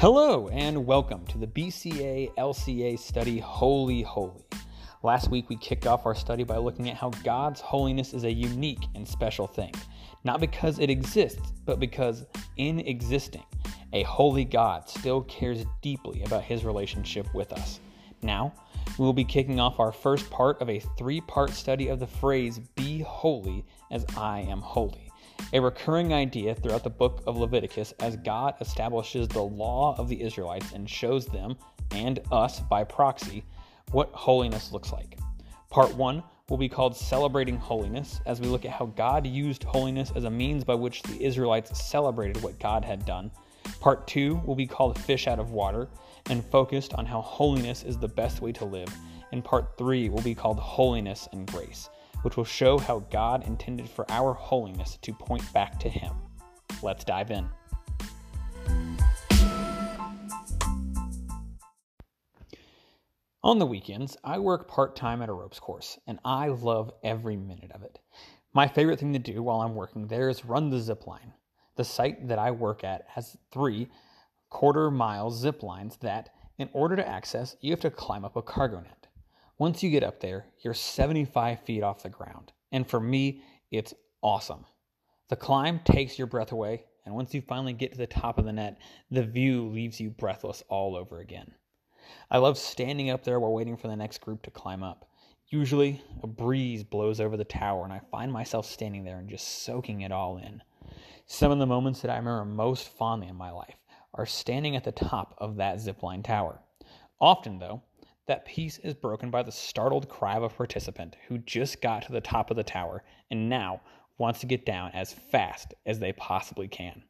Hello, and welcome to the BCA LCA study Holy Holy. Last week we kicked off our study by looking at how God's holiness is a unique and special thing, not because it exists, but because in existing, a holy God still cares deeply about his relationship with us. Now, we will be kicking off our first part of a three part study of the phrase, Be holy as I am holy, a recurring idea throughout the book of Leviticus as God establishes the law of the Israelites and shows them, and us by proxy, what holiness looks like. Part 1 will be called Celebrating Holiness as we look at how God used holiness as a means by which the Israelites celebrated what God had done. Part 2 will be called Fish Out of Water and focused on how holiness is the best way to live. And part 3 will be called Holiness and Grace, which will show how God intended for our holiness to point back to Him. Let's dive in. On the weekends, I work part time at a ropes course, and I love every minute of it. My favorite thing to do while I'm working there is run the zip line. The site that I work at has three quarter mile zip lines that, in order to access, you have to climb up a cargo net. Once you get up there, you're 75 feet off the ground. And for me, it's awesome. The climb takes your breath away, and once you finally get to the top of the net, the view leaves you breathless all over again. I love standing up there while waiting for the next group to climb up. Usually, a breeze blows over the tower, and I find myself standing there and just soaking it all in. Some of the moments that I remember most fondly in my life are standing at the top of that zipline tower. Often, though, that peace is broken by the startled cry of a participant who just got to the top of the tower and now wants to get down as fast as they possibly can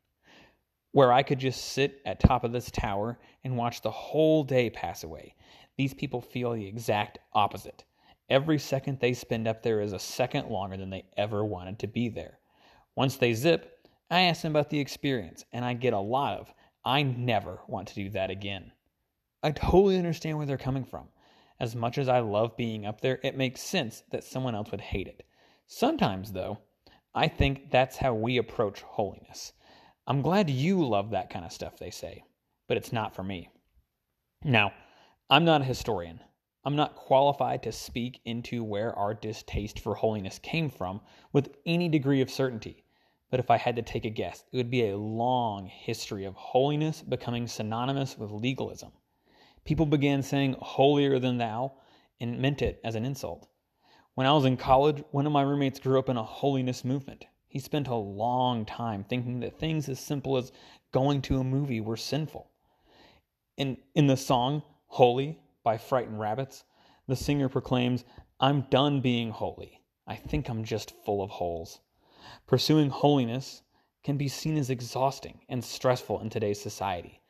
where I could just sit at top of this tower and watch the whole day pass away. These people feel the exact opposite. Every second they spend up there is a second longer than they ever wanted to be there. Once they zip, I ask them about the experience, and I get a lot of, I never want to do that again. I totally understand where they're coming from. As much as I love being up there, it makes sense that someone else would hate it. Sometimes, though, I think that's how we approach holiness. I'm glad you love that kind of stuff, they say, but it's not for me. Now, I'm not a historian. I'm not qualified to speak into where our distaste for holiness came from with any degree of certainty. But if I had to take a guess, it would be a long history of holiness becoming synonymous with legalism. People began saying holier than thou and meant it as an insult. When I was in college, one of my roommates grew up in a holiness movement. He spent a long time thinking that things as simple as going to a movie were sinful. In, in the song Holy by Frightened Rabbits, the singer proclaims, I'm done being holy. I think I'm just full of holes. Pursuing holiness can be seen as exhausting and stressful in today's society.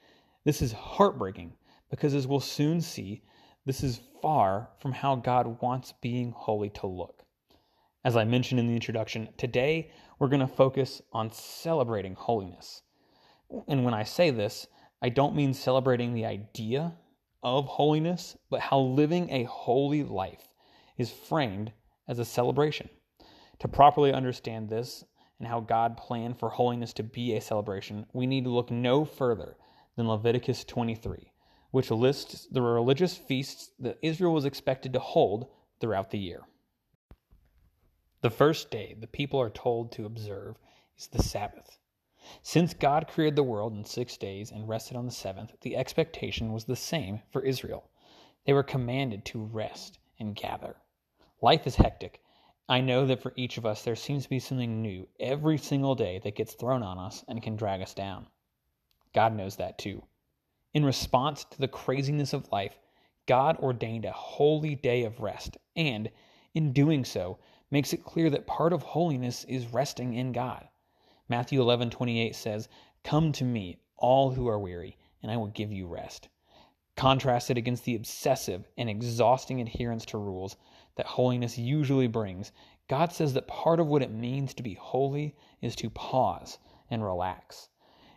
This is heartbreaking because, as we'll soon see, this is far from how God wants being holy to look. As I mentioned in the introduction, today we're going to focus on celebrating holiness. And when I say this, I don't mean celebrating the idea of holiness, but how living a holy life is framed as a celebration. To properly understand this and how God planned for holiness to be a celebration, we need to look no further than Leviticus 23, which lists the religious feasts that Israel was expected to hold throughout the year. The first day the people are told to observe is the Sabbath. Since God created the world in six days and rested on the seventh, the expectation was the same for Israel. They were commanded to rest and gather. Life is hectic. I know that for each of us, there seems to be something new every single day that gets thrown on us and can drag us down. God knows that too. In response to the craziness of life, God ordained a holy day of rest, and in doing so, makes it clear that part of holiness is resting in God. Matthew 11:28 says, "Come to me, all who are weary, and I will give you rest." Contrasted against the obsessive and exhausting adherence to rules that holiness usually brings, God says that part of what it means to be holy is to pause and relax.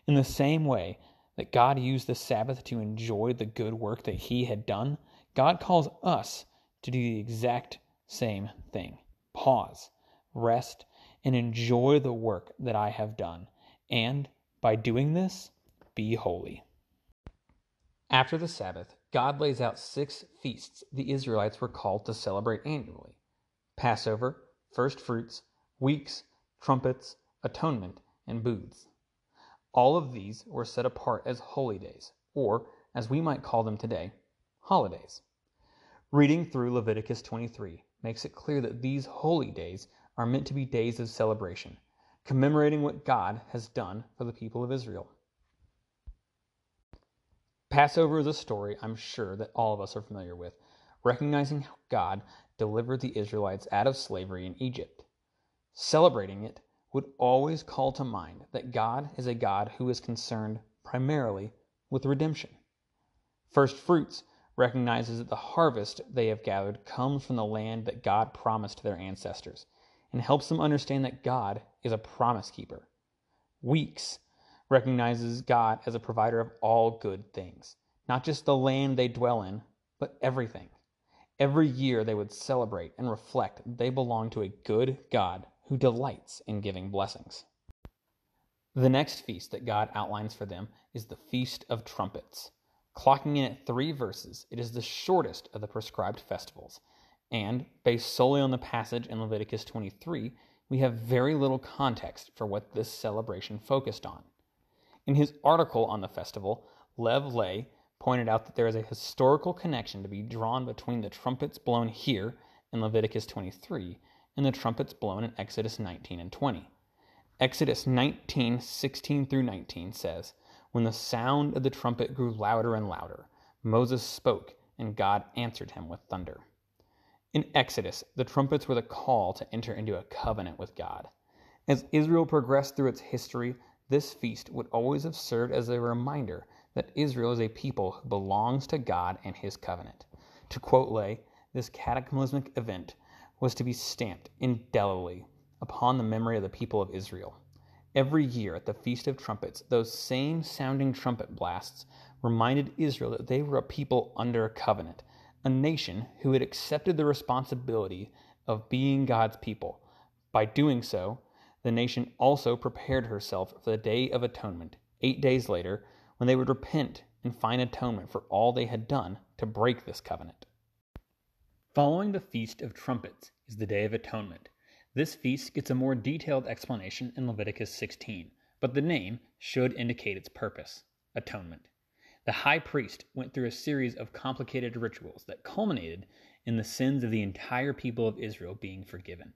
In the same way that God used the Sabbath to enjoy the good work that He had done, God calls us to do the exact same thing pause, rest, and enjoy the work that I have done. And by doing this, be holy. After the Sabbath, God lays out six feasts the Israelites were called to celebrate annually Passover, first fruits, weeks, trumpets, atonement, and booths. All of these were set apart as holy days, or, as we might call them today, holidays. Reading through Leviticus 23 makes it clear that these holy days are meant to be days of celebration, commemorating what God has done for the people of Israel. Passover is a story I'm sure that all of us are familiar with, recognizing how God delivered the Israelites out of slavery in Egypt. Celebrating it would always call to mind that God is a God who is concerned primarily with redemption. First fruits recognizes that the harvest they have gathered comes from the land that God promised to their ancestors and helps them understand that God is a promise keeper. Weeks recognizes God as a provider of all good things, not just the land they dwell in, but everything. Every year they would celebrate and reflect that they belong to a good God who delights in giving blessings. The next feast that God outlines for them is the Feast of Trumpets. Clocking in at three verses, it is the shortest of the prescribed festivals, and based solely on the passage in Leviticus 23, we have very little context for what this celebration focused on. In his article on the festival, Lev Lay pointed out that there is a historical connection to be drawn between the trumpets blown here in Leviticus 23 and the trumpets blown in Exodus 19 and 20. Exodus 19, 16 through 19 says, When the sound of the trumpet grew louder and louder, Moses spoke, and God answered him with thunder. In Exodus, the trumpets were the call to enter into a covenant with God. As Israel progressed through its history, this feast would always have served as a reminder that Israel is a people who belongs to God and his covenant. To quote Lay, this cataclysmic event was to be stamped indelibly upon the memory of the people of Israel. Every year at the Feast of Trumpets, those same sounding trumpet blasts reminded Israel that they were a people under a covenant, a nation who had accepted the responsibility of being God's people. By doing so, the nation also prepared herself for the Day of Atonement, eight days later, when they would repent and find atonement for all they had done to break this covenant. Following the Feast of Trumpets is the Day of Atonement. This feast gets a more detailed explanation in Leviticus 16, but the name should indicate its purpose atonement. The high priest went through a series of complicated rituals that culminated in the sins of the entire people of Israel being forgiven.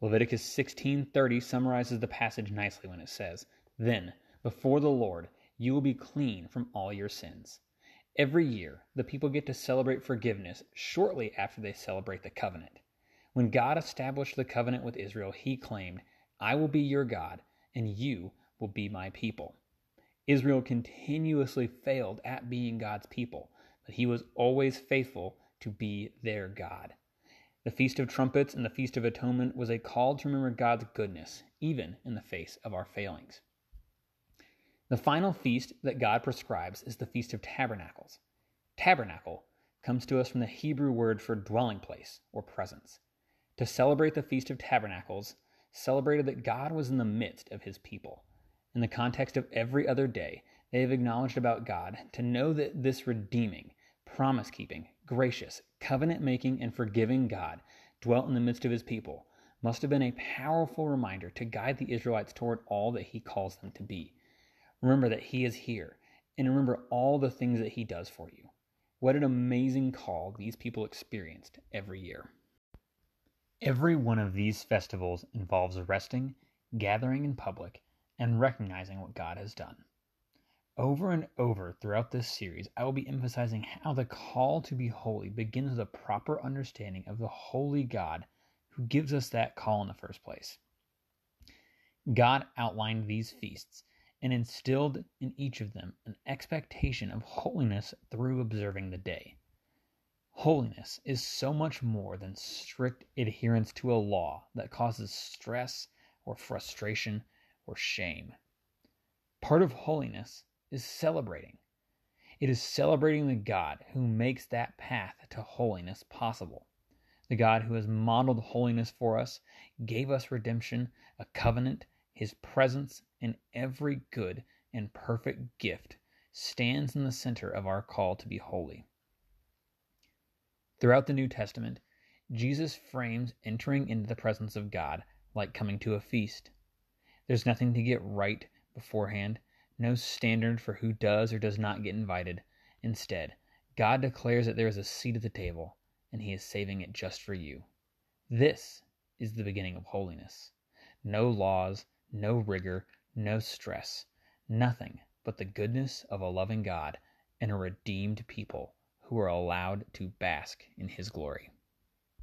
Leviticus 16:30 summarizes the passage nicely when it says, "Then before the Lord you will be clean from all your sins." Every year, the people get to celebrate forgiveness shortly after they celebrate the covenant. When God established the covenant with Israel, he claimed, "I will be your God, and you will be my people." Israel continuously failed at being God's people, but he was always faithful to be their God. The Feast of Trumpets and the Feast of Atonement was a call to remember God's goodness, even in the face of our failings. The final feast that God prescribes is the Feast of Tabernacles. Tabernacle comes to us from the Hebrew word for dwelling place or presence. To celebrate the Feast of Tabernacles, celebrated that God was in the midst of his people. In the context of every other day, they have acknowledged about God to know that this redeeming, promise keeping, gracious, covenant making, and forgiving God dwelt in the midst of his people must have been a powerful reminder to guide the Israelites toward all that he calls them to be. Remember that he is here, and remember all the things that he does for you. What an amazing call these people experienced every year. Every one of these festivals involves resting, gathering in public, and recognizing what God has done. Over and over throughout this series, I will be emphasizing how the call to be holy begins with a proper understanding of the holy God who gives us that call in the first place. God outlined these feasts and instilled in each of them an expectation of holiness through observing the day. Holiness is so much more than strict adherence to a law that causes stress or frustration or shame. Part of holiness is celebrating. It is celebrating the God who makes that path to holiness possible. The God who has modeled holiness for us, gave us redemption, a covenant, his presence, and every good and perfect gift stands in the center of our call to be holy. Throughout the New Testament, Jesus frames entering into the presence of God like coming to a feast. There's nothing to get right beforehand, no standard for who does or does not get invited. Instead, God declares that there is a seat at the table, and He is saving it just for you. This is the beginning of holiness. No laws, no rigor, no stress, nothing but the goodness of a loving God and a redeemed people who are allowed to bask in His glory.